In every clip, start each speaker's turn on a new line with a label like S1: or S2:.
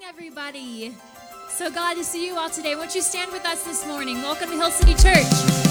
S1: morning, everybody. So glad to see you all today. Won't you stand with us this morning? Welcome to Hill City Church.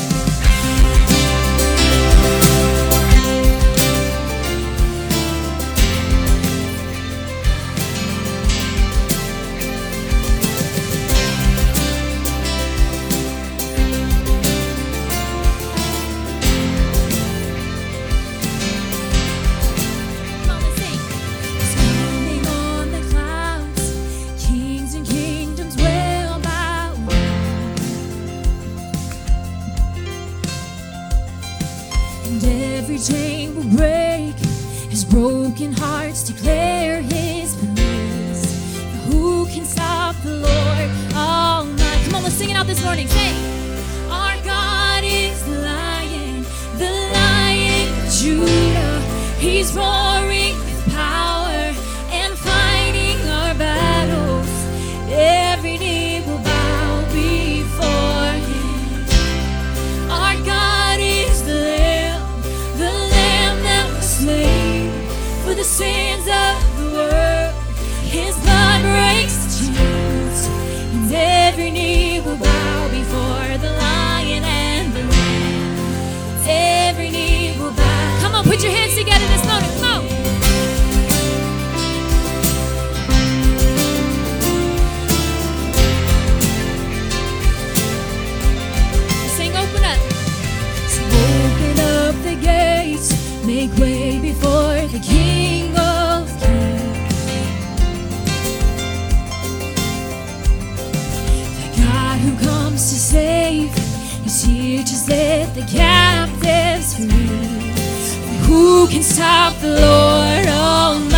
S1: can stop the Lord. Oh,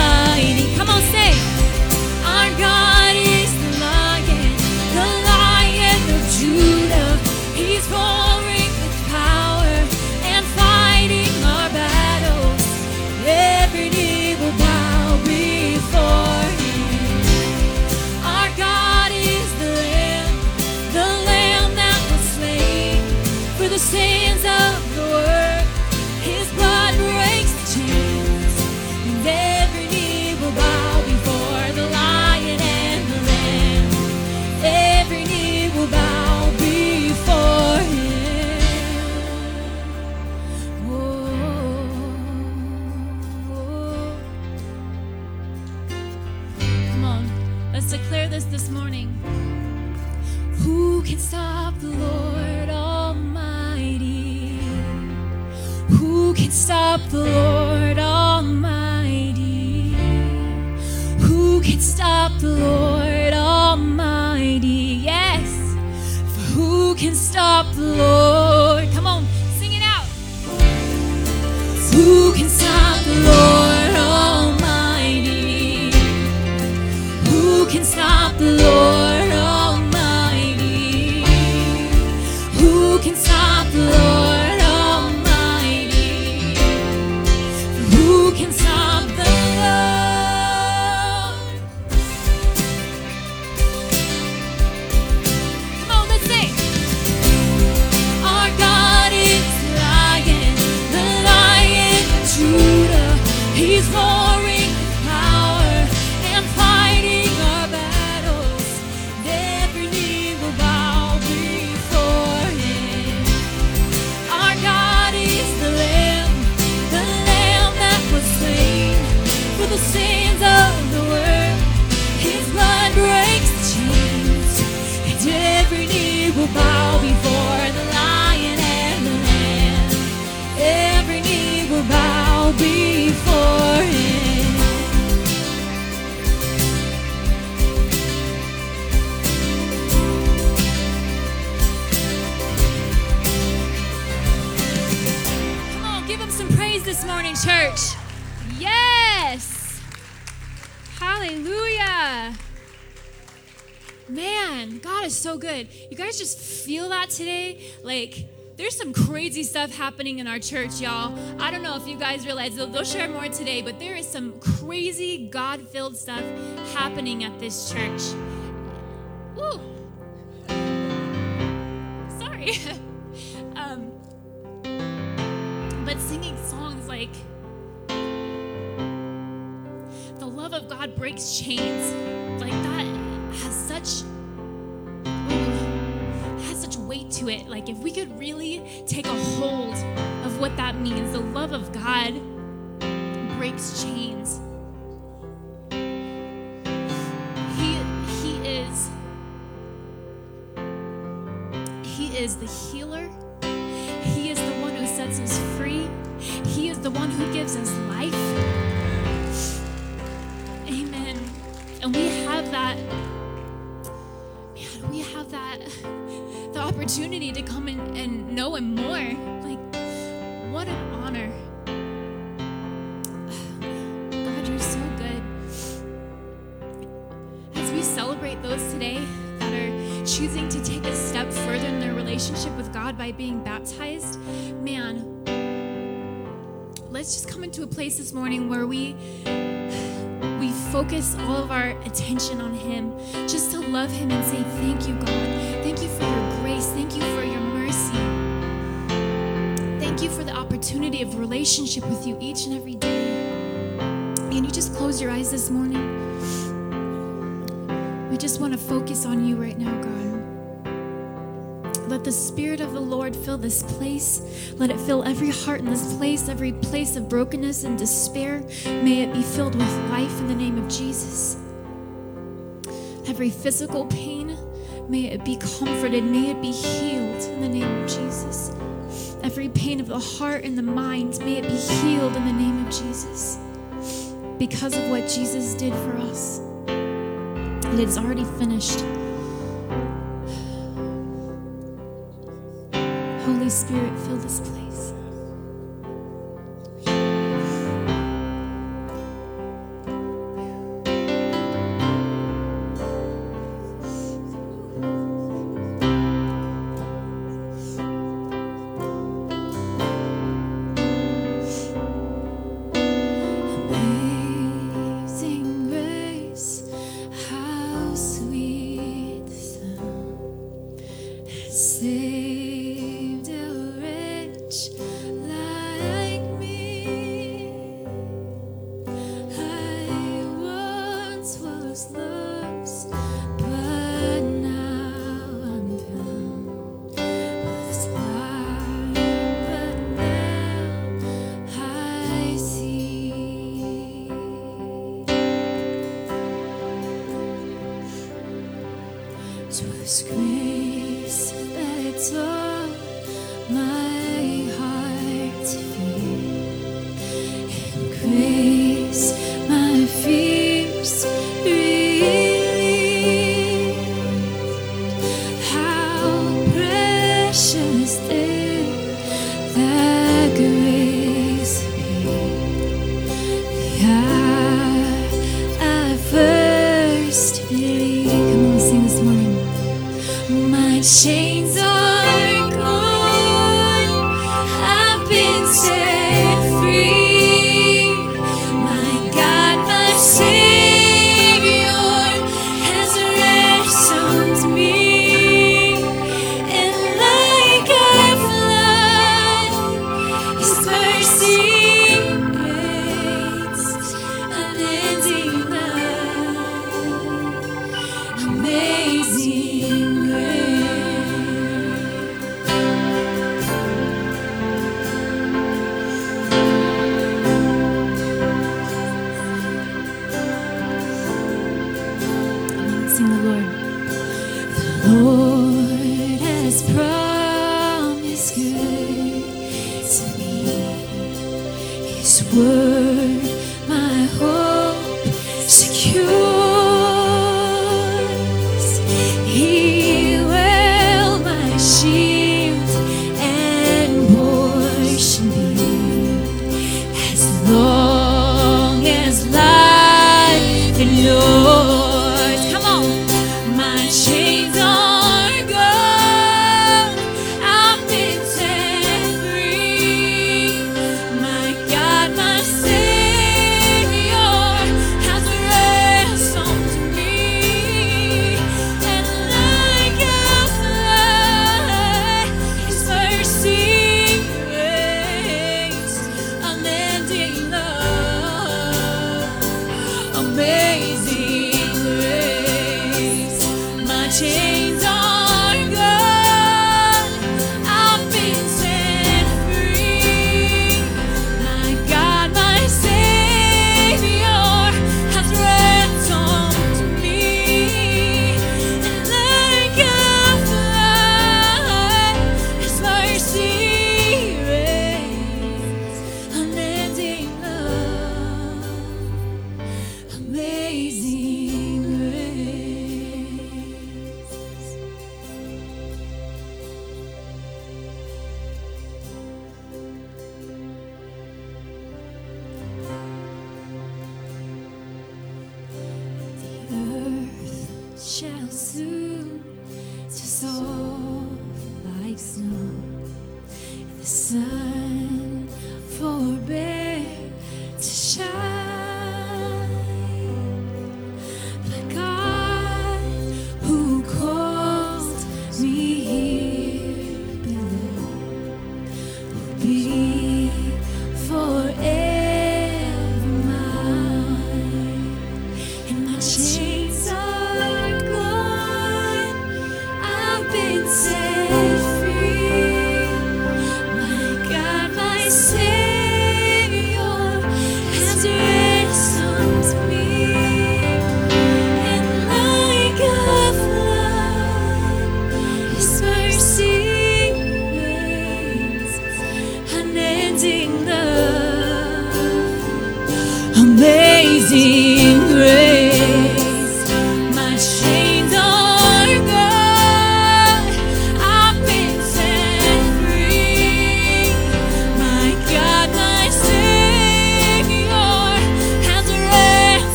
S1: our church, y'all. I don't know if you guys realize, they'll, they'll share more today, but there is some crazy God filled stuff happening at this church. Woo! Sorry. um, but singing songs like The Love of God Breaks Chains, like that has such Weight to it. Like, if we could really take a hold what that means, the love of God breaks chains. He he is He is the healer. He is the one who sets us free. He is the one who gives us life. Amen. And we have that man, we have that the opportunity to come and, and know him more. Being baptized, man, let's just come into a place this morning where we we focus all of our attention on him just to love him and say thank you god. Thank you for your grace. Thank you for your mercy. Thank you for the opportunity of relationship with you each and every day. Can you just close your eyes this morning? We just want to focus on you right now god let the Spirit of the Lord fill this place. Let it fill every heart in this place, every place of brokenness and despair. May it be filled with life in the name of Jesus. Every physical pain, may it be comforted. May it be healed in the name of Jesus. Every pain of the heart and the mind, may it be healed in the name of Jesus. Because of what Jesus did for us. It is already finished. Spirit, fill this place.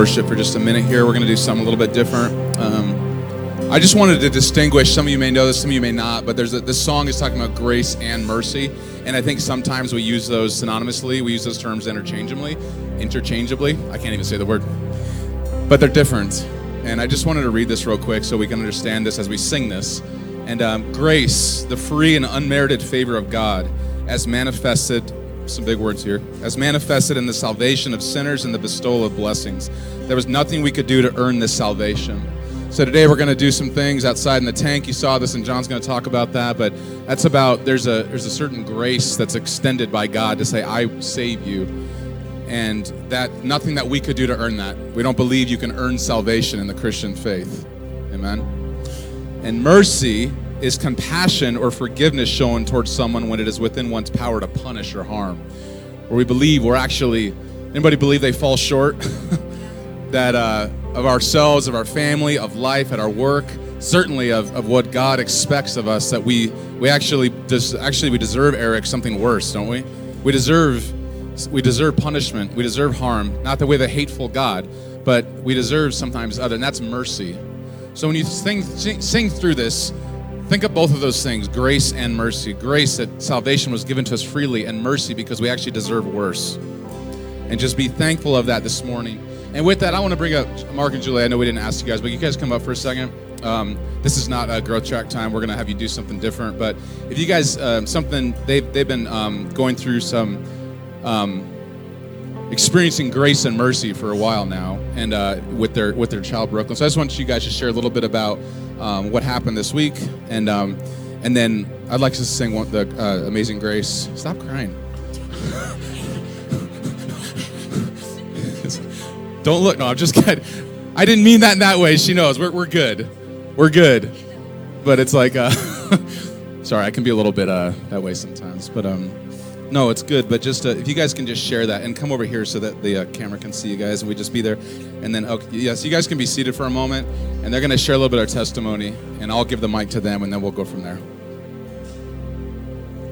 S2: Worship for just a minute here. We're going to do something a little bit different. Um, I just wanted to distinguish. Some of you may know this, some of you may not, but there's a, this song is talking about grace and mercy, and I think sometimes we use those synonymously. We use those terms interchangeably. Interchangeably, I can't even say the word, but they're different. And I just wanted to read this real quick so we can understand this as we sing this. And um, grace, the free and unmerited favor of God, as manifested some big words here, as manifested in the salvation of sinners and the bestowal of blessings. There was nothing we could do to earn this salvation. So today we're going to do some things outside in the tank. You saw this, and John's going to talk about that. But that's about there's a there's a certain grace that's extended by God to say, "I save you," and that nothing that we could do to earn that. We don't believe you can earn salvation in the Christian faith. Amen. And mercy is compassion or forgiveness shown towards someone when it is within one's power to punish or harm. Where we believe we're actually, anybody believe they fall short? that uh, of ourselves, of our family, of life, at our work, certainly of, of what God expects of us, that we we actually des- actually we deserve Eric something worse, don't we? We deserve we deserve punishment. We deserve harm. Not that we're the hateful God, but we deserve sometimes other, and that's mercy. So when you sing, sing, sing through this, think of both of those things grace and mercy. Grace that salvation was given to us freely, and mercy because we actually deserve worse. And just be thankful of that this morning. And with that, I want to bring up Mark and Julie. I know we didn't ask you guys, but you guys come up for a second. Um, this is not a growth track time. We're gonna have you do something different. But if you guys um, something they've they've been um, going through some um, experiencing grace and mercy for a while now, and uh, with their with their child Brooklyn. So I just want you guys to share a little bit about um, what happened this week, and um, and then I'd like to sing one, the uh, Amazing Grace. Stop crying. Don't look. No, I'm just kidding. I didn't mean that in that way. She knows. We're, we're good. We're good. But it's like, uh, sorry, I can be a little bit uh, that way sometimes. But um, no, it's good. But just uh, if you guys can just share that and come over here so that the uh, camera can see you guys and we just be there. And then, okay, yes, you guys can be seated for a moment. And they're going to share a little bit of our testimony. And I'll give the mic to them and then we'll go from there.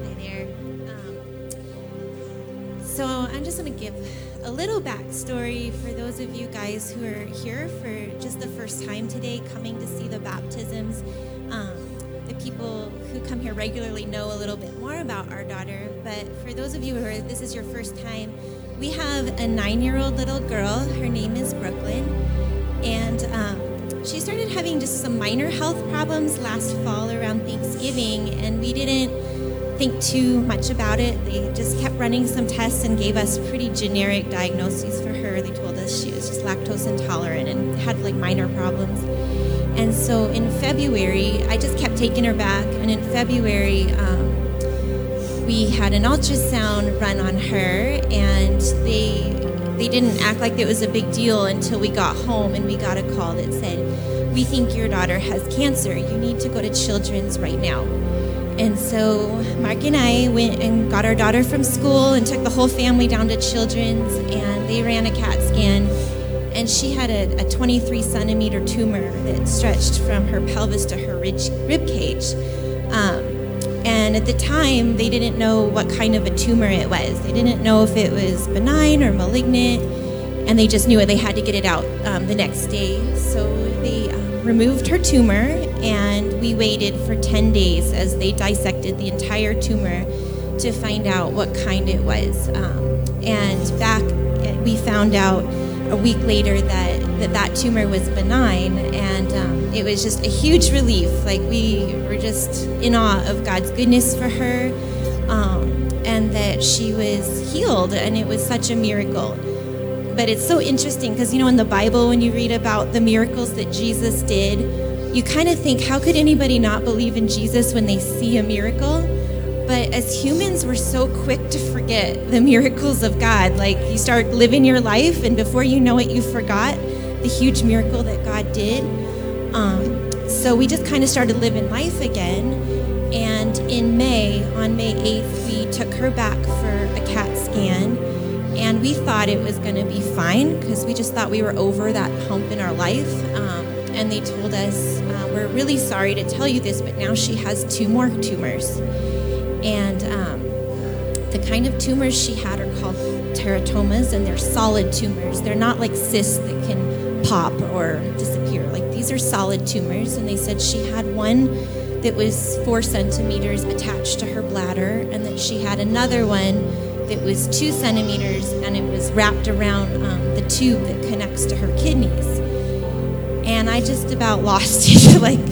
S3: Hi there. Um, so I'm just going to give a little backstory for those of you guys who are here for just the first time today, coming to see the baptisms. Um, people who come here regularly know a little bit more about our daughter, but for those of you who are this is your first time, we have a nine-year-old little girl. Her name is Brooklyn, and um, she started having just some minor health problems last fall around Thanksgiving, and we didn't think too much about it. They just kept running some tests and gave us pretty generic diagnoses for her. They told us she was just lactose intolerant and had like minor problems. And so in February, I just kept taking her back. And in February, um, we had an ultrasound run on her, and they they didn't act like it was a big deal until we got home and we got a call that said, "We think your daughter has cancer. You need to go to Children's right now." And so Mark and I went and got our daughter from school and took the whole family down to Children's, and they ran a CAT scan. And she had a, a 23 centimeter tumor that stretched from her pelvis to her rib, cage. Um, and at the time, they didn't know what kind of a tumor it was. They didn't know if it was benign or malignant, and they just knew it. They had to get it out um, the next day. So they um, removed her tumor, and we waited for 10 days as they dissected the entire tumor to find out what kind it was. Um, and back, we found out a week later that that, that tumor was benign, and um, it was just a huge relief. Like we were just in awe of God's goodness for her, um, and that she was healed, and it was such a miracle. But it's so interesting because you know in the Bible when you read about the miracles that Jesus did, you kind of think, how could anybody not believe in Jesus when they see a miracle? But as humans, we're so quick to forget the miracles of God. Like you start living your life, and before you know it, you forgot the huge miracle that God did. Um, so we just kind of started living life again. And in May, on May 8th, we took her back for a CAT scan. And we thought it was going to be fine because we just thought we were over that hump in our life. Um, and they told us, uh, We're really sorry to tell you this, but now she has two more tumors. And um, the kind of tumors she had are called teratomas, and they're solid tumors. They're not like cysts that can pop or disappear. Like these are solid tumors. And they said she had one that was four centimeters attached to her bladder, and that she had another one that was two centimeters and it was wrapped around um, the tube that connects to her kidneys. And I just about lost it, like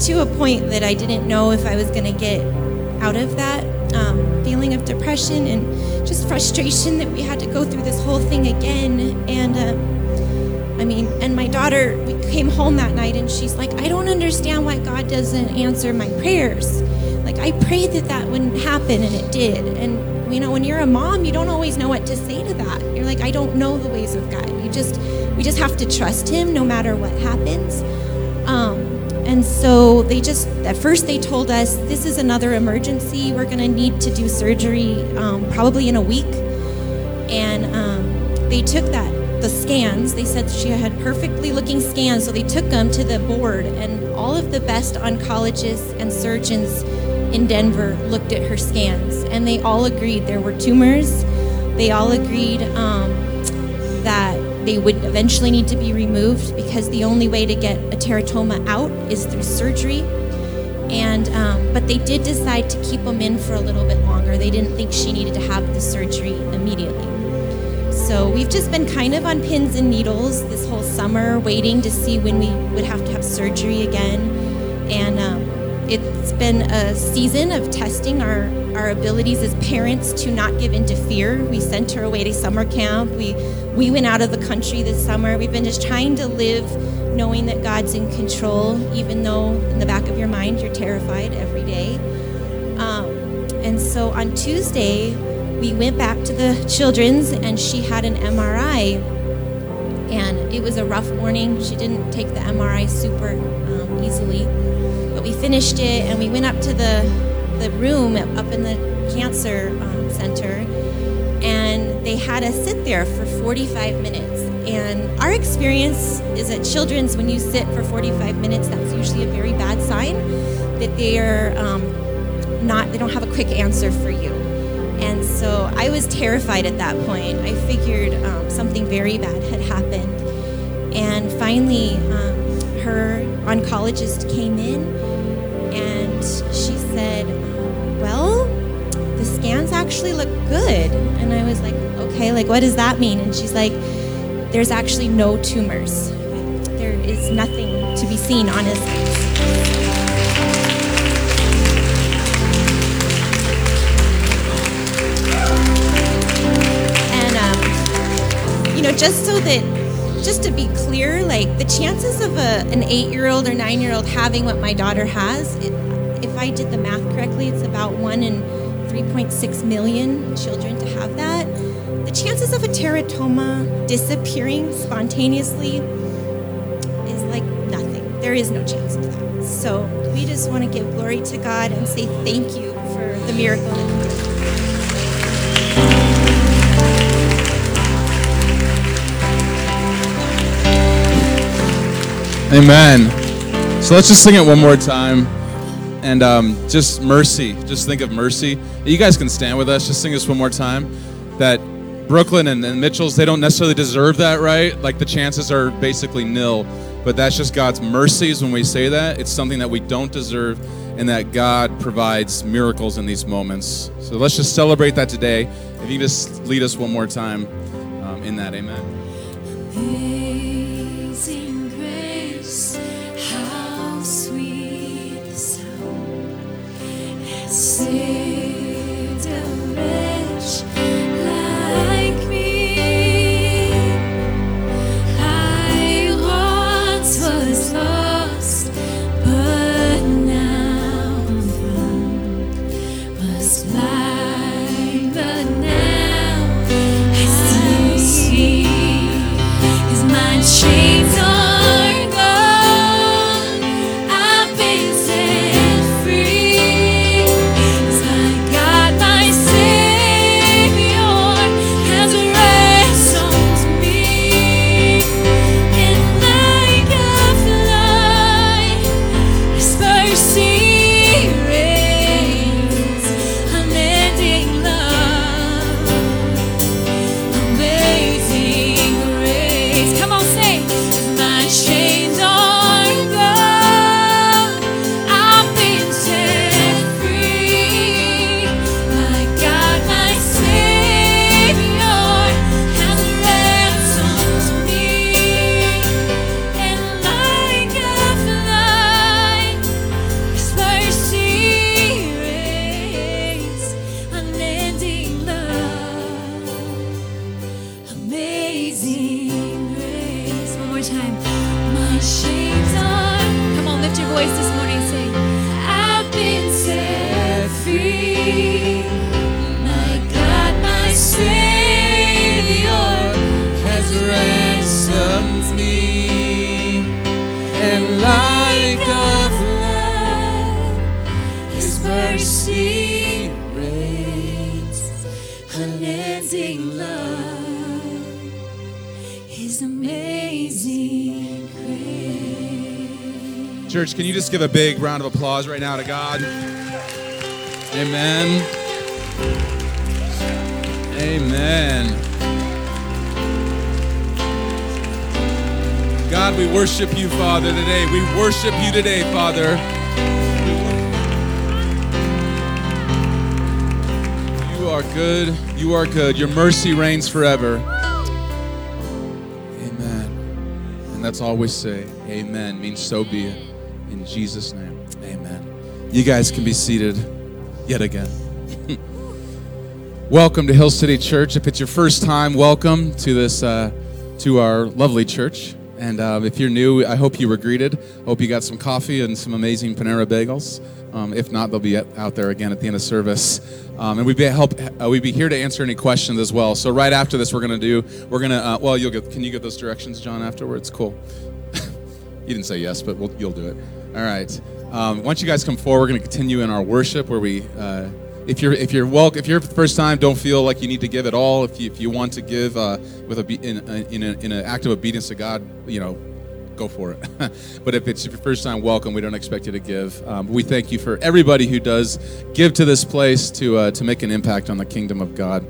S3: to a point that I didn't know if I was going to get out of that um, feeling of depression and just frustration that we had to go through this whole thing again. And uh, I mean, and my daughter, we came home that night and she's like, I don't understand why God doesn't answer my prayers. Like, I prayed that that wouldn't happen and it did. And you know, when you're a mom, you don't always know what to say to that. You're like, I don't know the ways of God. You just, we just have to trust Him no matter what happens. Um, and so they just, at first, they told us this is another emergency. We're going to need to do surgery um, probably in a week. And um, they took that, the scans. They said she had perfectly looking scans. So they took them to the board, and all of the best oncologists and surgeons in Denver looked at her scans, and they all agreed there were tumors. They all agreed um, that they would eventually need to be removed because the only way to get a teratoma out is through surgery. And um, but they did decide to keep them in for a little bit longer. They didn't think she needed to have the surgery immediately. so we've just been kind of on pins and needles this whole summer, waiting to see when we would have to have surgery again. It's been a season of testing our, our abilities as parents to not give in to fear. We sent her away to summer camp. We, we went out of the country this summer. We've been just trying to live knowing that God's in control, even though in the back of your mind you're terrified every day. Um, and so on Tuesday, we went back to the children's and she had an MRI. And it was a rough morning. She didn't take the MRI super um, easily. But we finished it and we went up to the, the room up in the cancer um, center. And they had us sit there for 45 minutes. And our experience is at children's, when you sit for 45 minutes, that's usually a very bad sign that they are um, not, they don't have a quick answer for you. And so I was terrified at that point. I figured um, something very bad had happened. And finally, um, her oncologist came in and she said, Well, the scans actually look good. And I was like, Okay, like what does that mean? And she's like, There's actually no tumors, there is nothing to be seen on his. And, um, you know, just so that, just to be clear, like the chances of a, an eight year old or nine year old having what my daughter has, it, I did the math correctly, it's about one in 3.6 million children to have that. The chances of a teratoma disappearing spontaneously is like nothing. There is no chance of that. So we just want to give glory to God and say thank you for the miracle that.
S2: Amen. So let's just sing it one more time. And um, just mercy. Just think of mercy. You guys can stand with us. Just sing this one more time. That Brooklyn and, and Mitchell's, they don't necessarily deserve that, right? Like the chances are basically nil. But that's just God's mercies when we say that. It's something that we don't deserve, and that God provides miracles in these moments. So let's just celebrate that today. If you can just lead us one more time um, in that, amen.
S1: Amazing that
S2: Just give a big round of applause right now to God? Amen. Amen. God, we worship you, Father, today. We worship you today, Father. You are good. You are good. Your mercy reigns forever. Amen. And that's all we say. Amen. Means so be it. In Jesus' name. Amen. You guys can be seated yet again. welcome to Hill City Church. If it's your first time, welcome to this uh, to our lovely church. And uh, if you're new, I hope you were greeted. Hope you got some coffee and some amazing Panera bagels. Um, if not, they'll be out there again at the end of service. Um, and we'd be help. Uh, we'd be here to answer any questions as well. So right after this, we're gonna do. We're gonna. Uh, well, you'll get. Can you get those directions, John? Afterwards, cool. you didn't say yes, but we'll, you'll do it. All right. Um, once you guys come forward, we're gonna continue in our worship where we. Uh, if you're if you're welcome, if you're first time, don't feel like you need to give at all. If you if you want to give uh, with a in in, a, in an act of obedience to God, you know, go for it. but if it's your first time, welcome. We don't expect you to give. Um, we thank you for everybody who does give to this place to uh, to make an impact on the kingdom of God.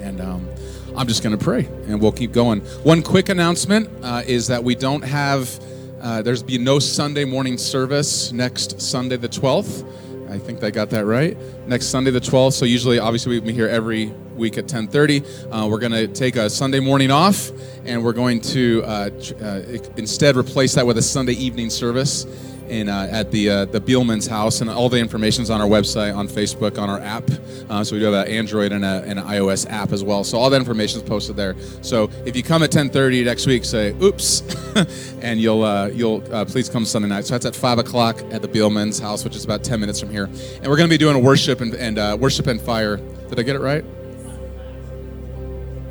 S2: And um, I'm just going to pray, and we'll keep going. One quick announcement uh, is that we don't have. Uh, there's be no Sunday morning service next Sunday the 12th. I think I got that right. Next Sunday the 12th. So usually, obviously, we meet here every week at 10:30. Uh, we're going to take a Sunday morning off, and we're going to uh, uh, instead replace that with a Sunday evening service in, uh, at the uh, the house, and all the information is on our website, on Facebook, on our app. Uh, so we do have an Android and, a, and an iOS app as well. So all that information is posted there. So if you come at 10:30 next week, say "Oops," and you'll uh, you'll uh, please come Sunday night. So that's at five o'clock at the Beelman's house, which is about 10 minutes from here, and we're going to be doing a worship and, and uh, worship and fire. Did I get it right?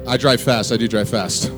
S2: I drive fast. I do drive fast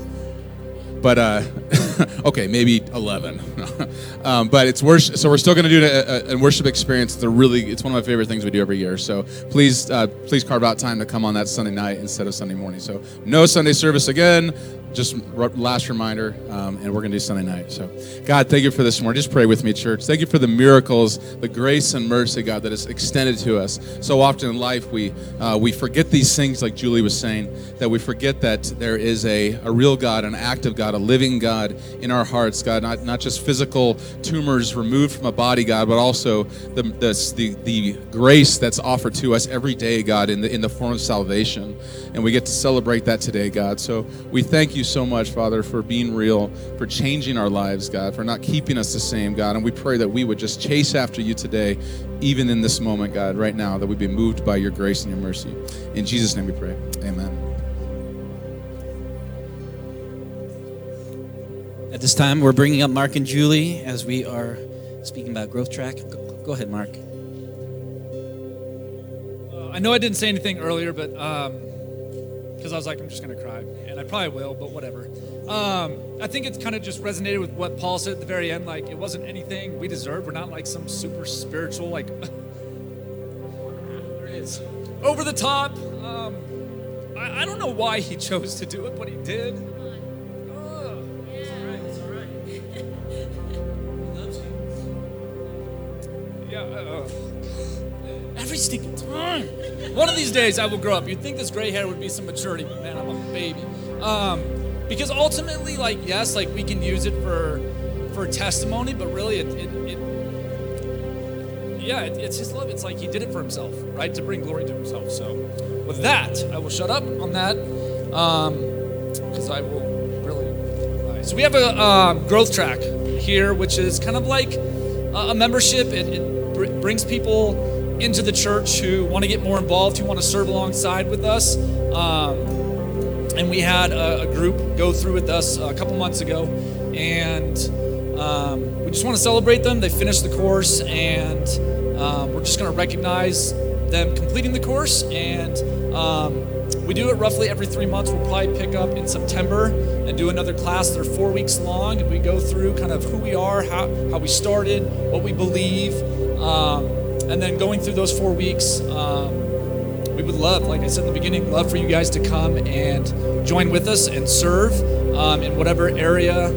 S2: but uh, okay, maybe 11. um, but it's worship, so we're still going to do a, a, worship experience. It's a really, it's one of my favorite things we do every year. So please, uh, please carve out time to come on that Sunday night instead of Sunday morning. So no Sunday service again just last reminder, um, and we're going to do Sunday night. So, God, thank you for this morning. Just pray with me, church. Thank you for the miracles, the grace and mercy, God, that is extended to us. So often in life, we uh, we forget these things, like Julie was saying, that we forget that there is a, a real God, an active God, a living God in our hearts, God, not, not just physical tumors removed from a body, God, but also the, the, the, the grace that's offered to us every day, God, in the, in the form of salvation. And we get to celebrate that today, God. So we thank you so much, Father, for being real, for changing our lives, God, for not keeping us the same, God. And we pray that we would just chase after you today, even in this moment, God, right now, that we'd be moved by your grace and your mercy. In Jesus' name we pray. Amen.
S4: At this time, we're bringing up Mark and Julie as we are speaking about Growth Track. Go, go ahead, Mark.
S5: Uh, I know I didn't say anything earlier, but because I was like, I'm just going to cry and I probably will, but whatever. Um, I think it's kind of just resonated with what Paul said at the very end. Like, it wasn't anything we deserved. We're not like some super spiritual, like, there it is, over the top. Um, I, I, don't know why he chose to do it, but he did. Yeah, uh, every stinking time. One of these days I will grow up. You'd think this gray hair would be some maturity, but man, I'm a baby. Um, because ultimately, like, yes, like we can use it for for testimony, but really, it, it, it yeah, it, it's His love. It's like He did it for Himself, right, to bring glory to Himself. So, with that, I will shut up on that, because um, I will really. So we have a um, growth track here, which is kind of like a, a membership. It, it br- brings people into the church who want to get more involved, who want to serve alongside with us. Um, and we had a, a, group go through with us a couple months ago, and um, we just want to celebrate them. They finished the course, and um, we're just going to recognize them completing the course. And um, we do it roughly every three months. We'll probably pick up in September and do another class. They're four weeks long, and we go through kind of who we are, how, how we started, what we believe, um, and then going through those four weeks um, we would love, like I said in the beginning, love for you guys to come and join with us and serve um, in whatever area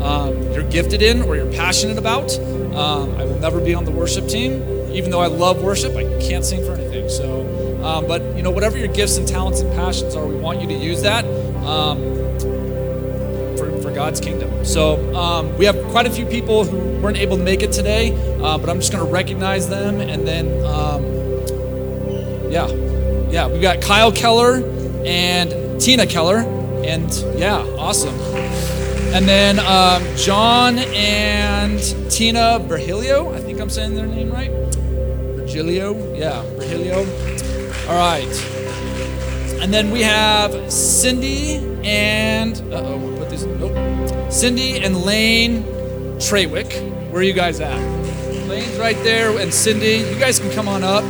S5: um, you're gifted in or you're passionate about. Um, I will never be on the worship team, even though I love worship. I can't sing for anything. So, um, but you know, whatever your gifts and talents and passions are, we want you to use that um, God's kingdom. So um, we have quite a few people who weren't able to make it today, uh, but I'm just going to recognize them and then, yeah yeah, we've got Kyle Keller and Tina Keller. And yeah, awesome. And then um, John and Tina Virgilio. I think I'm saying their name right. Virgilio. Yeah, Virgilio. All right. And then we have Cindy and uh oh, put this. Nope. Cindy and Lane Treywick. Where are you guys at? Lane's right there, and Cindy. You guys can come on up.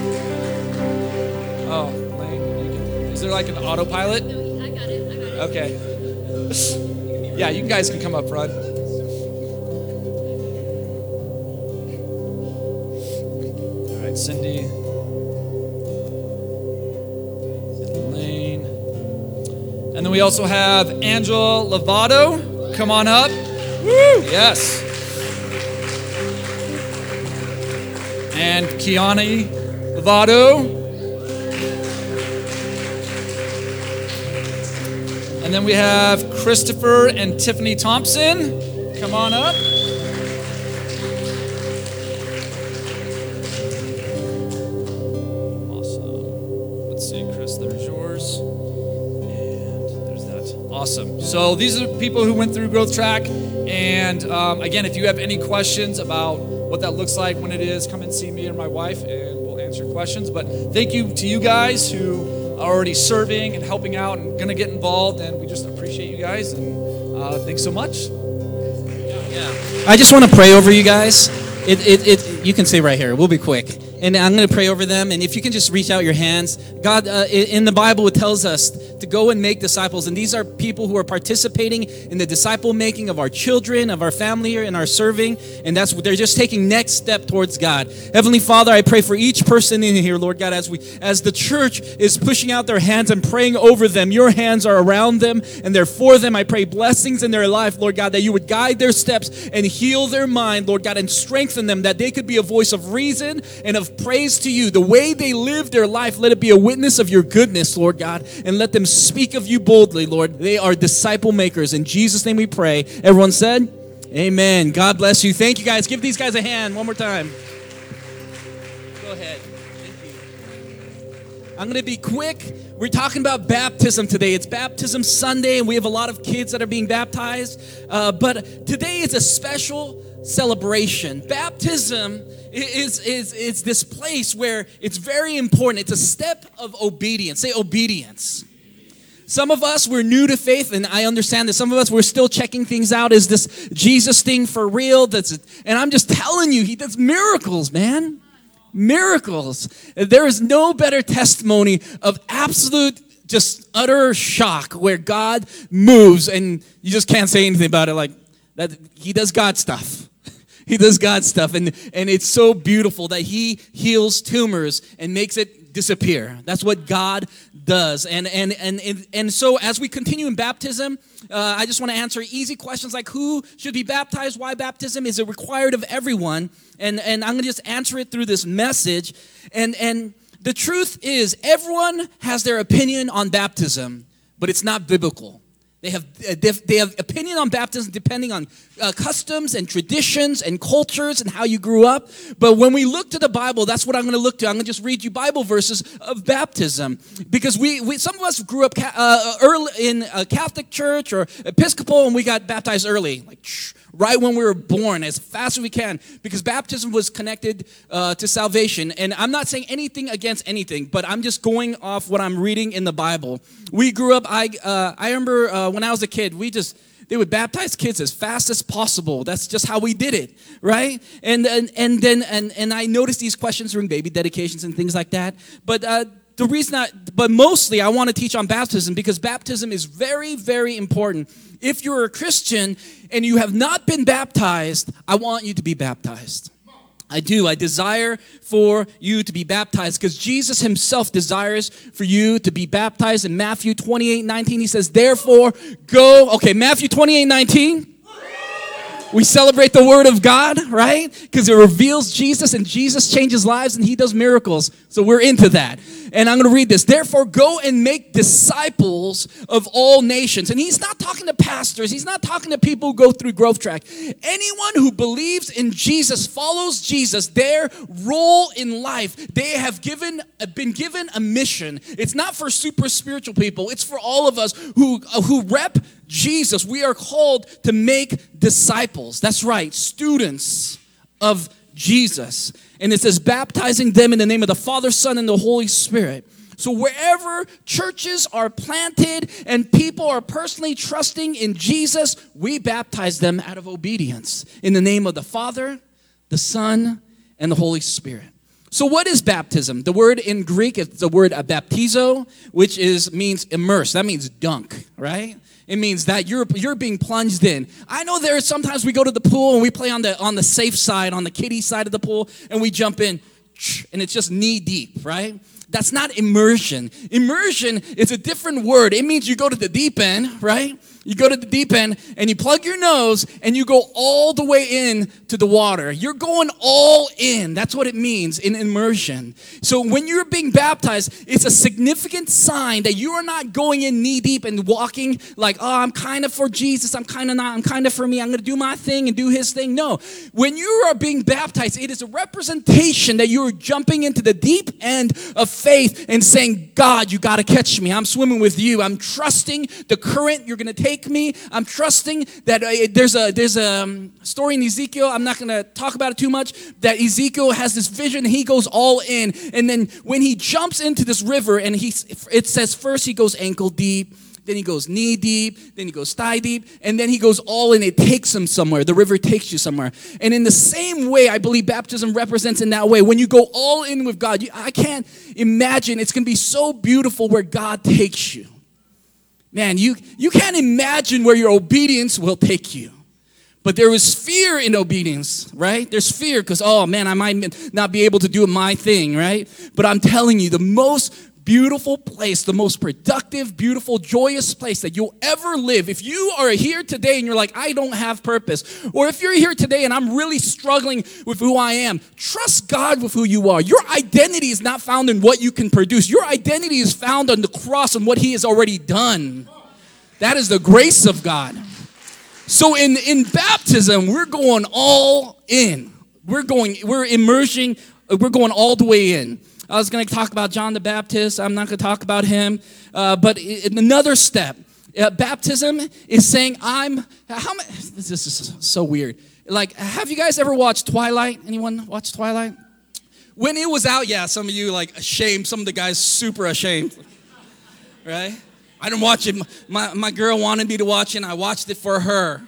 S5: Oh, Lane. Can, is there like an autopilot?
S1: I got it. I got it.
S5: Okay. Yeah, you guys can come up front. All right, Cindy. Lane. And then we also have Angela Lovato. Come on up. Woo! Yes. And Kiani Lovato. And then we have Christopher and Tiffany Thompson. Come on up. So these are people who went through Growth Track. And um, again, if you have any questions about what that looks like when it is, come and see me and my wife, and we'll answer questions. But thank you to you guys who are already serving and helping out and going to get involved. And we just appreciate you guys. And uh, thanks so much. Yeah.
S4: I just want to pray over you guys. It, it, it, you can stay right here. We'll be quick. And I'm going to pray over them. And if you can just reach out your hands. God, uh, in the Bible, it tells us to go and make disciples. And these are people who are participating in the disciple making of our children, of our family, and our serving. And that's they're just taking next step towards God. Heavenly Father, I pray for each person in here, Lord God, as we as the church is pushing out their hands and praying over them. Your hands are around them and they're for them. I pray blessings in their life, Lord God, that you would guide their steps and heal their mind, Lord God, and strengthen them that they could be a voice of reason and of praise to you. The way they live their life, let it be a witness of your goodness, Lord God, and let them speak of you boldly, Lord. They are disciple makers. In Jesus' name we pray. Everyone said, Amen. God bless you. Thank you guys. Give these guys a hand one more time. Go ahead. I'm going to be quick. We're talking about baptism today. It's Baptism Sunday, and we have a lot of kids that are being baptized. Uh, but today is a special celebration. Baptism is, is, is this place where it's very important. It's a step of obedience. Say obedience. Some of us, we're new to faith, and I understand that some of us, we're still checking things out. Is this Jesus thing for real? That's and I'm just telling you, he does miracles, man. Miracles. There is no better testimony of absolute, just utter shock where God moves and you just can't say anything about it. Like that, he does God stuff. He does God stuff, and, and it's so beautiful that He heals tumors and makes it disappear. That's what God does. And and and and, so as we continue in baptism, uh, I just want to answer easy questions like who should be baptized, why baptism is it required of everyone, and and I'm gonna just answer it through this message. And and the truth is, everyone has their opinion on baptism, but it's not biblical. They have, uh, they have opinion on baptism depending on uh, customs and traditions and cultures and how you grew up. But when we look to the Bible, that's what I'm going to look to. I'm going to just read you Bible verses of baptism because we, we some of us grew up uh, early in a Catholic church or Episcopal and we got baptized early, like shh, right when we were born, as fast as we can, because baptism was connected uh, to salvation. And I'm not saying anything against anything, but I'm just going off what I'm reading in the Bible. We grew up. I uh, I remember uh, when I was a kid, we just they would baptize kids as fast as possible. That's just how we did it, right? And and and then and and I noticed these questions during baby dedications and things like that. But uh, the reason I, but mostly I want to teach on baptism because baptism is very, very important. If you're a Christian and you have not been baptized, I want you to be baptized. I do. I desire for you to be baptized because Jesus himself desires for you to be baptized. In Matthew 28 19, he says, Therefore, go. Okay, Matthew 28 19. We celebrate the word of God, right? Because it reveals Jesus and Jesus changes lives and he does miracles. So we're into that. And I'm going to read this. Therefore, go and make disciples of all nations. And he's not talking to pastors, he's not talking to people who go through growth track. Anyone who believes in Jesus, follows Jesus, their role in life, they have given been given a mission. It's not for super spiritual people, it's for all of us who, who rep Jesus, we are called to make disciples. That's right, students of Jesus. And it says, baptizing them in the name of the Father, Son, and the Holy Spirit. So, wherever churches are planted and people are personally trusting in Jesus, we baptize them out of obedience in the name of the Father, the Son, and the Holy Spirit. So, what is baptism? The word in Greek is the word baptizo, which is means immerse. That means dunk, right? It means that you're you're being plunged in. I know there are sometimes we go to the pool and we play on the on the safe side, on the kiddie side of the pool, and we jump in, and it's just knee deep, right? That's not immersion. Immersion is a different word. It means you go to the deep end, right? You go to the deep end and you plug your nose and you go all the way in to the water. You're going all in. That's what it means in immersion. So when you're being baptized, it's a significant sign that you are not going in knee deep and walking like, oh, I'm kind of for Jesus. I'm kind of not. I'm kind of for me. I'm going to do my thing and do his thing. No. When you are being baptized, it is a representation that you are jumping into the deep end of faith and saying, God, you got to catch me. I'm swimming with you. I'm trusting the current you're going to take me. I'm trusting that uh, there's a there's a um, story in Ezekiel. I'm not going to talk about it too much. That Ezekiel has this vision. He goes all in, and then when he jumps into this river, and he it says first he goes ankle deep. Then he goes knee deep, then he goes thigh deep, and then he goes all in. It takes him somewhere. The river takes you somewhere. And in the same way, I believe baptism represents in that way. When you go all in with God, you, I can't imagine it's going to be so beautiful where God takes you. Man, you, you can't imagine where your obedience will take you. But there is fear in obedience, right? There's fear because, oh man, I might not be able to do my thing, right? But I'm telling you, the most beautiful place, the most productive, beautiful, joyous place that you'll ever live. If you are here today and you're like, I don't have purpose, or if you're here today and I'm really struggling with who I am, trust God with who you are. Your identity is not found in what you can produce, your identity is found on the cross and what He has already done. That is the grace of God. So in, in baptism, we're going all in. We're going, we're immersing, we're going all the way in. I was going to talk about John the Baptist. I'm not going to talk about him. Uh, but another step, uh, baptism is saying, I'm, how many, this is so weird. Like, have you guys ever watched Twilight? Anyone watch Twilight? When it was out, yeah, some of you like ashamed. Some of the guys super ashamed, right? I didn't watch it. My, my girl wanted me to watch it, and I watched it for her.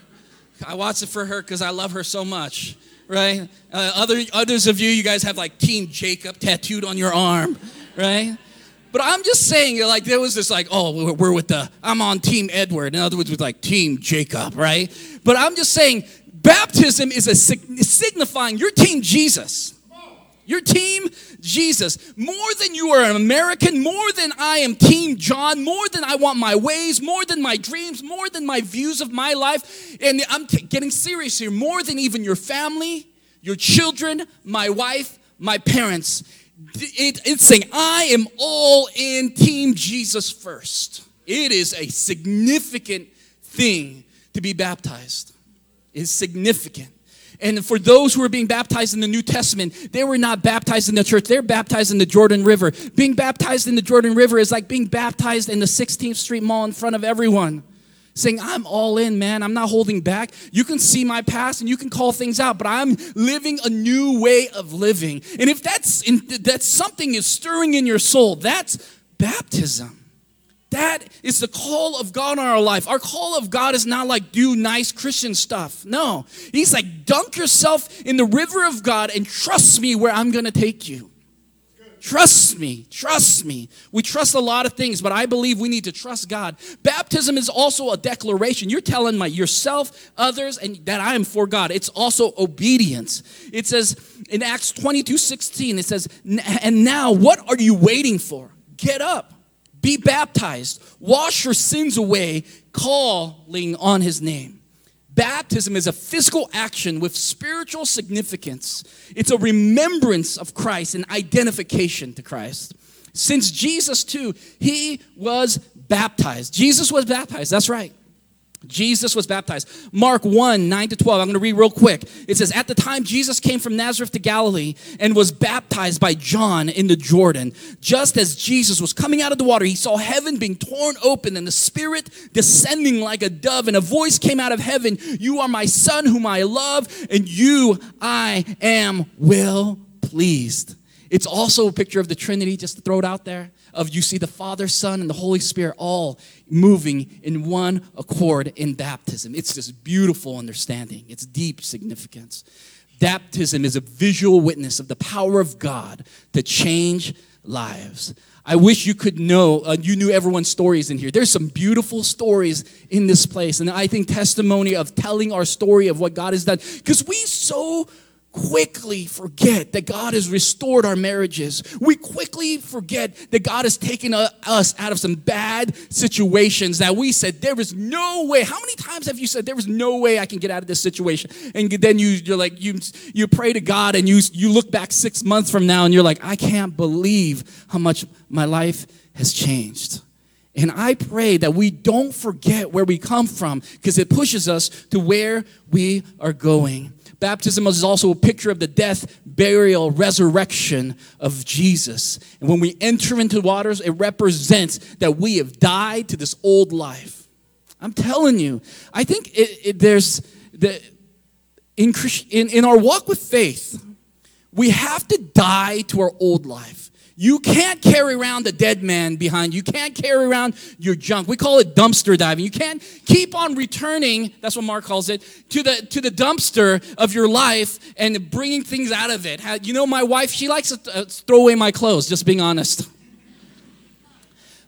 S4: I watched it for her because I love her so much right? Uh, other, others of you, you guys have like Team Jacob tattooed on your arm, right? But I'm just saying, like, there was this, like, oh, we're with the, I'm on Team Edward. In other words, with like Team Jacob, right? But I'm just saying, baptism is a signifying your Team Jesus. Your team, Jesus. More than you are an American, more than I am Team John, more than I want my ways, more than my dreams, more than my views of my life. And I'm t- getting serious here. More than even your family, your children, my wife, my parents. It, it's saying, I am all in Team Jesus first. It is a significant thing to be baptized. It's significant. And for those who are being baptized in the New Testament, they were not baptized in the church, they're baptized in the Jordan River. Being baptized in the Jordan River is like being baptized in the 16th Street Mall in front of everyone. Saying, I'm all in, man. I'm not holding back. You can see my past and you can call things out, but I'm living a new way of living. And if that's, that's something is stirring in your soul, that's baptism. That is the call of God on our life. Our call of God is not like do nice Christian stuff. No. He's like dunk yourself in the river of God and trust me where I'm going to take you. Trust me. Trust me. We trust a lot of things, but I believe we need to trust God. Baptism is also a declaration. You're telling my yourself, others, and that I am for God. It's also obedience. It says in Acts 22, 16, it says, and now what are you waiting for? Get up be baptized, wash your sins away, calling on his name. Baptism is a physical action with spiritual significance. It's a remembrance of Christ and identification to Christ. Since Jesus, too, he was baptized. Jesus was baptized, that's right. Jesus was baptized. Mark 1, 9 to 12. I'm going to read real quick. It says, At the time Jesus came from Nazareth to Galilee and was baptized by John in the Jordan. Just as Jesus was coming out of the water, he saw heaven being torn open and the Spirit descending like a dove. And a voice came out of heaven You are my Son, whom I love, and you I am well pleased. It's also a picture of the Trinity, just to throw it out there of you see the Father, Son, and the Holy Spirit all moving in one accord in baptism. It's this beautiful understanding, it's deep significance. Baptism is a visual witness of the power of God to change lives. I wish you could know, uh, you knew everyone's stories in here. There's some beautiful stories in this place. And I think testimony of telling our story of what God has done. Because we so quickly forget that God has restored our marriages. We quickly forget that God has taken us out of some bad situations that we said, there is no way. How many times have you said, there is no way I can get out of this situation? And then you, you're like, you, you pray to God and you, you look back six months from now and you're like, I can't believe how much my life has changed. And I pray that we don't forget where we come from because it pushes us to where we are going. Baptism is also a picture of the death, burial, resurrection of Jesus. And when we enter into waters, it represents that we have died to this old life. I'm telling you, I think it, it, there's the in, in, in our walk with faith, we have to die to our old life. You can't carry around a dead man behind you. Can't carry around your junk. We call it dumpster diving. You can't keep on returning, that's what Mark calls it, to the, to the dumpster of your life and bringing things out of it. You know, my wife, she likes to uh, throw away my clothes, just being honest.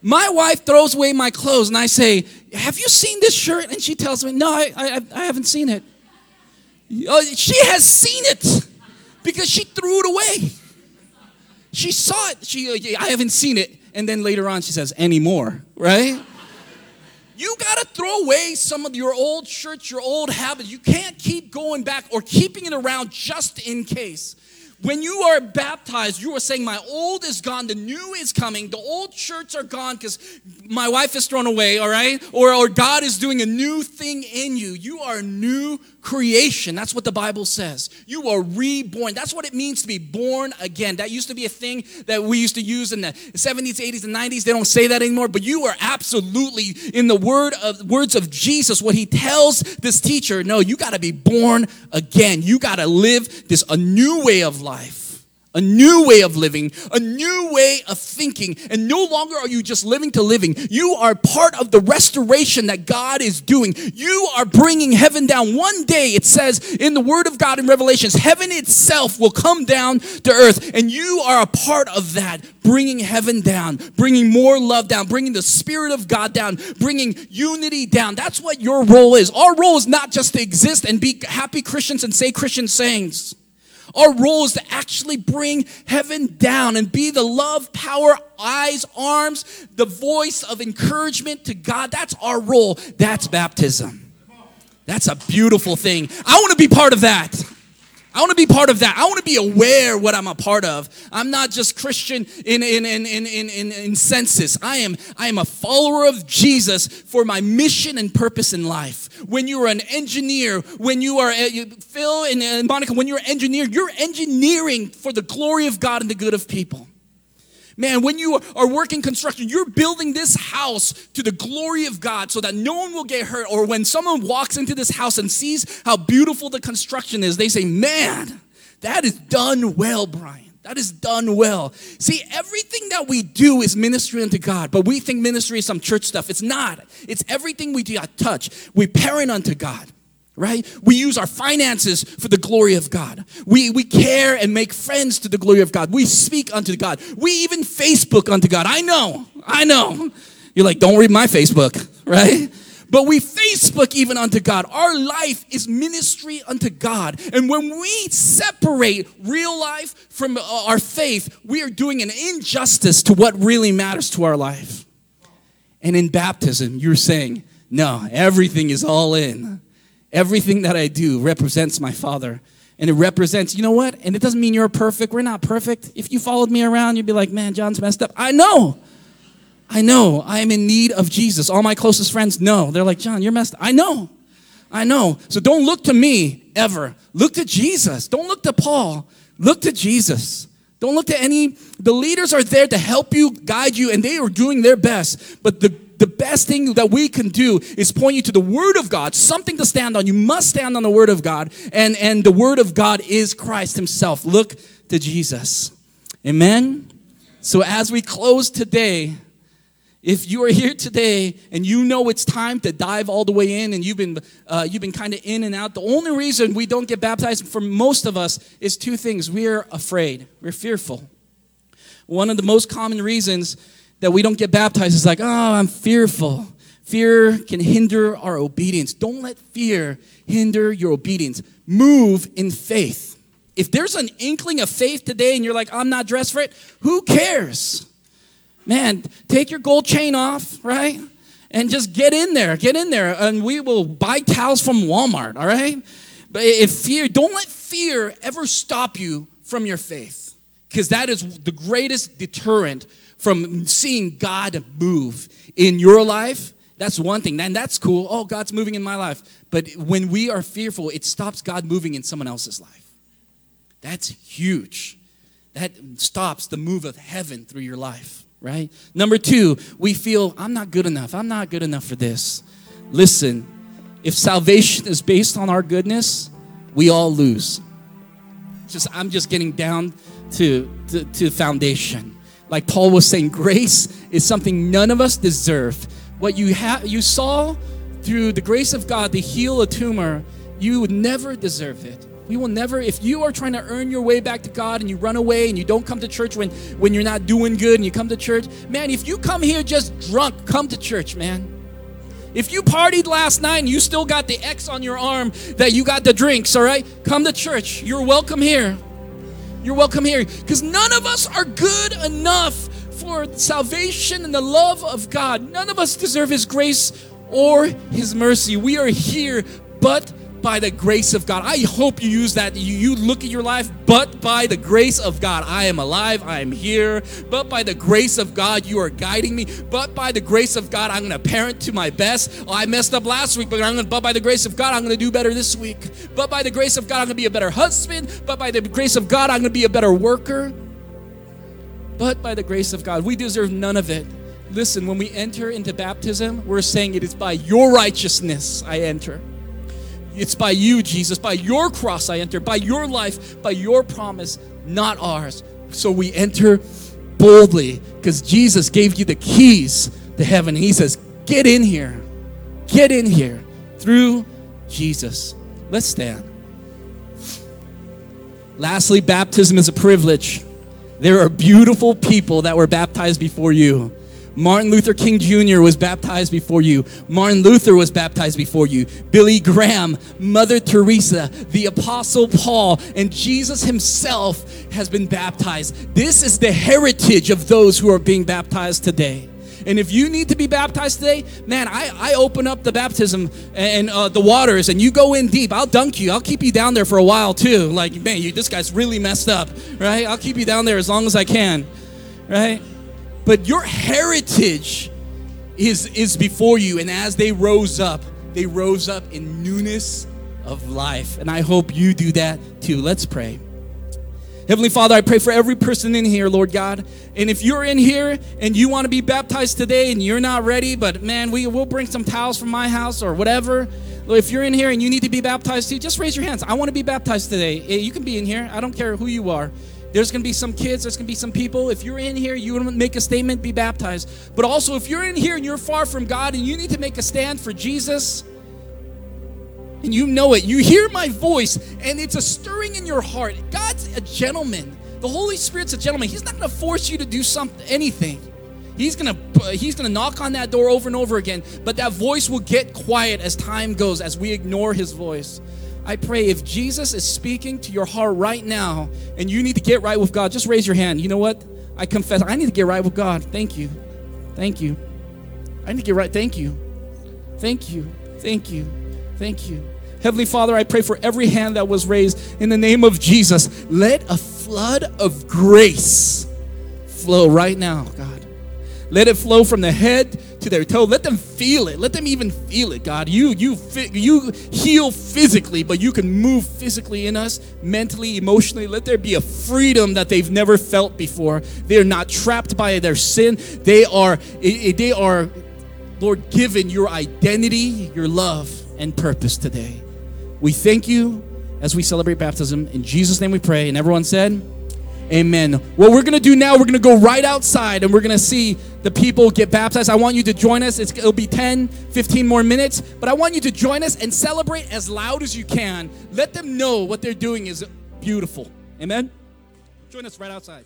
S4: My wife throws away my clothes and I say, Have you seen this shirt? And she tells me, No, I, I, I haven't seen it. Uh, she has seen it because she threw it away. She saw it. She, uh, I haven't seen it. And then later on, she says, anymore, right? You got to throw away some of your old shirts, your old habits. You can't keep going back or keeping it around just in case. When you are baptized, you are saying, My old is gone, the new is coming. The old shirts are gone because my wife is thrown away, all right? Or, or God is doing a new thing in you. You are a new creation. That's what the Bible says. You are reborn. That's what it means to be born again. That used to be a thing that we used to use in the 70s, 80s, and 90s. They don't say that anymore, but you are absolutely in the word of words of Jesus, what he tells this teacher, no, you got to be born again. You got to live this a new way of life a new way of living, a new way of thinking. And no longer are you just living to living. You are part of the restoration that God is doing. You are bringing heaven down. One day, it says in the Word of God in Revelations, heaven itself will come down to earth. And you are a part of that, bringing heaven down, bringing more love down, bringing the Spirit of God down, bringing unity down. That's what your role is. Our role is not just to exist and be happy Christians and say Christian sayings. Our role is to actually bring heaven down and be the love, power, eyes, arms, the voice of encouragement to God. That's our role. That's baptism. That's a beautiful thing. I want to be part of that. I want to be part of that. I want to be aware what I'm a part of. I'm not just Christian in, in, in, in, in, in, census. I am, I am a follower of Jesus for my mission and purpose in life. When you're an engineer, when you are, uh, Phil and Monica, when you're an engineer, you're engineering for the glory of God and the good of people. Man, when you are working construction, you're building this house to the glory of God so that no one will get hurt. Or when someone walks into this house and sees how beautiful the construction is, they say, Man, that is done well, Brian. That is done well. See, everything that we do is ministry unto God, but we think ministry is some church stuff. It's not. It's everything we do, touch. We parent unto God right? We use our finances for the glory of God. We, we care and make friends to the glory of God. We speak unto God. We even Facebook unto God. I know, I know. You're like, don't read my Facebook, right? But we Facebook even unto God. Our life is ministry unto God. And when we separate real life from uh, our faith, we are doing an injustice to what really matters to our life. And in baptism, you're saying, no, everything is all in. Everything that I do represents my Father. And it represents, you know what? And it doesn't mean you're perfect. We're not perfect. If you followed me around, you'd be like, man, John's messed up. I know. I know I am in need of Jesus. All my closest friends know. They're like, John, you're messed. Up. I know. I know. So don't look to me ever. Look to Jesus. Don't look to Paul. Look to Jesus. Don't look to any, the leaders are there to help you, guide you, and they are doing their best. But the, the best thing that we can do is point you to the Word of God, something to stand on. You must stand on the Word of God, and, and the Word of God is Christ Himself. Look to Jesus. Amen? So as we close today, if you are here today and you know it's time to dive all the way in and you've been, uh, you've been kind of in and out, the only reason we don't get baptized for most of us is two things. We're afraid, we're fearful. One of the most common reasons that we don't get baptized is like, oh, I'm fearful. Fear can hinder our obedience. Don't let fear hinder your obedience. Move in faith. If there's an inkling of faith today and you're like, I'm not dressed for it, who cares? Man, take your gold chain off, right? And just get in there, get in there, and we will buy towels from Walmart, all right? But if fear, don't let fear ever stop you from your faith, because that is the greatest deterrent from seeing God move in your life. That's one thing, and that's cool. Oh, God's moving in my life. But when we are fearful, it stops God moving in someone else's life. That's huge. That stops the move of heaven through your life right? Number two, we feel, I'm not good enough. I'm not good enough for this. Listen, if salvation is based on our goodness, we all lose. Just I'm just getting down to, to, to foundation. Like Paul was saying, grace is something none of us deserve. What you have you saw through the grace of God to heal a tumor, you would never deserve it. We will never, if you are trying to earn your way back to God and you run away and you don't come to church when, when you're not doing good and you come to church, man, if you come here just drunk, come to church, man. If you partied last night and you still got the X on your arm that you got the drinks, all right, come to church. You're welcome here. You're welcome here. Because none of us are good enough for salvation and the love of God. None of us deserve His grace or His mercy. We are here, but by the grace of God. I hope you use that. You, look at your life, but by the grace of God, I am alive, I am here. But by the grace of God, you are guiding me. But by the grace of God, I'm going to parent to my best. Oh, I messed up last week, but I'm to, but by the grace of God, I'm going to do better this week. But by the grace of God, I'm going to be a better husband. But by the grace of God, I'm going to be a better worker. But by the grace of God, we deserve none of it. Listen, when we enter into baptism, we're saying it is by your righteousness I enter. It's by you, Jesus, by your cross I enter, by your life, by your promise, not ours. So we enter boldly because Jesus gave you the keys to heaven. He says, Get in here. Get in here through Jesus. Let's stand. Lastly, baptism is a privilege. There are beautiful people that were baptized before you. Martin Luther King Jr. was baptized before you. Martin Luther was baptized before you. Billy Graham, Mother Teresa, the Apostle Paul, and Jesus himself has been baptized. This is the heritage of those who are being baptized today. And if you need to be baptized today, man, I, I open up the baptism and uh, the waters and you go in deep. I'll dunk you. I'll keep you down there for a while too. Like, man, you, this guy's really messed up, right? I'll keep you down there as long as I can, right? But your heritage is, is before you. And as they rose up, they rose up in newness of life. And I hope you do that too. Let's pray. Heavenly Father, I pray for every person in here, Lord God. And if you're in here and you want to be baptized today and you're not ready, but man, we will bring some towels from my house or whatever. If you're in here and you need to be baptized too, just raise your hands. I want to be baptized today. Eh, you can be in here. I don't care who you are. There's going to be some kids, there's going to be some people. If you're in here, you want to make a statement, be baptized. But also, if you're in here and you're far from God and you need to make a stand for Jesus, and you know it, you hear my voice, and it's a stirring in your heart. God's a gentleman. The Holy Spirit's a gentleman. He's not going to force you to do something, anything. He's gonna he's gonna knock on that door over and over again, but that voice will get quiet as time goes, as we ignore his voice. I pray if Jesus is speaking to your heart right now and you need to get right with God, just raise your hand. You know what? I confess, I need to get right with God. Thank you. Thank you. I need to get right. Thank you. Thank you. Thank you. Thank you. Heavenly Father, I pray for every hand that was raised in the name of Jesus. Let a flood of grace flow right now, God. Let it flow from the head to their toe. Let them feel it. Let them even feel it, God. You you you heal physically, but you can move physically in us, mentally, emotionally. Let there be a freedom that they've never felt before. They are not trapped by their sin. They are they are Lord given your identity, your love and purpose today. We thank you as we celebrate baptism. In Jesus' name we pray. And everyone said, Amen. What we're going to do now, we're going to go right outside and we're going to see the people get baptized. I want you to join us. It's, it'll be 10, 15 more minutes, but I want you to join us and celebrate as loud as you can. Let them know what they're doing is beautiful. Amen. Join us right outside.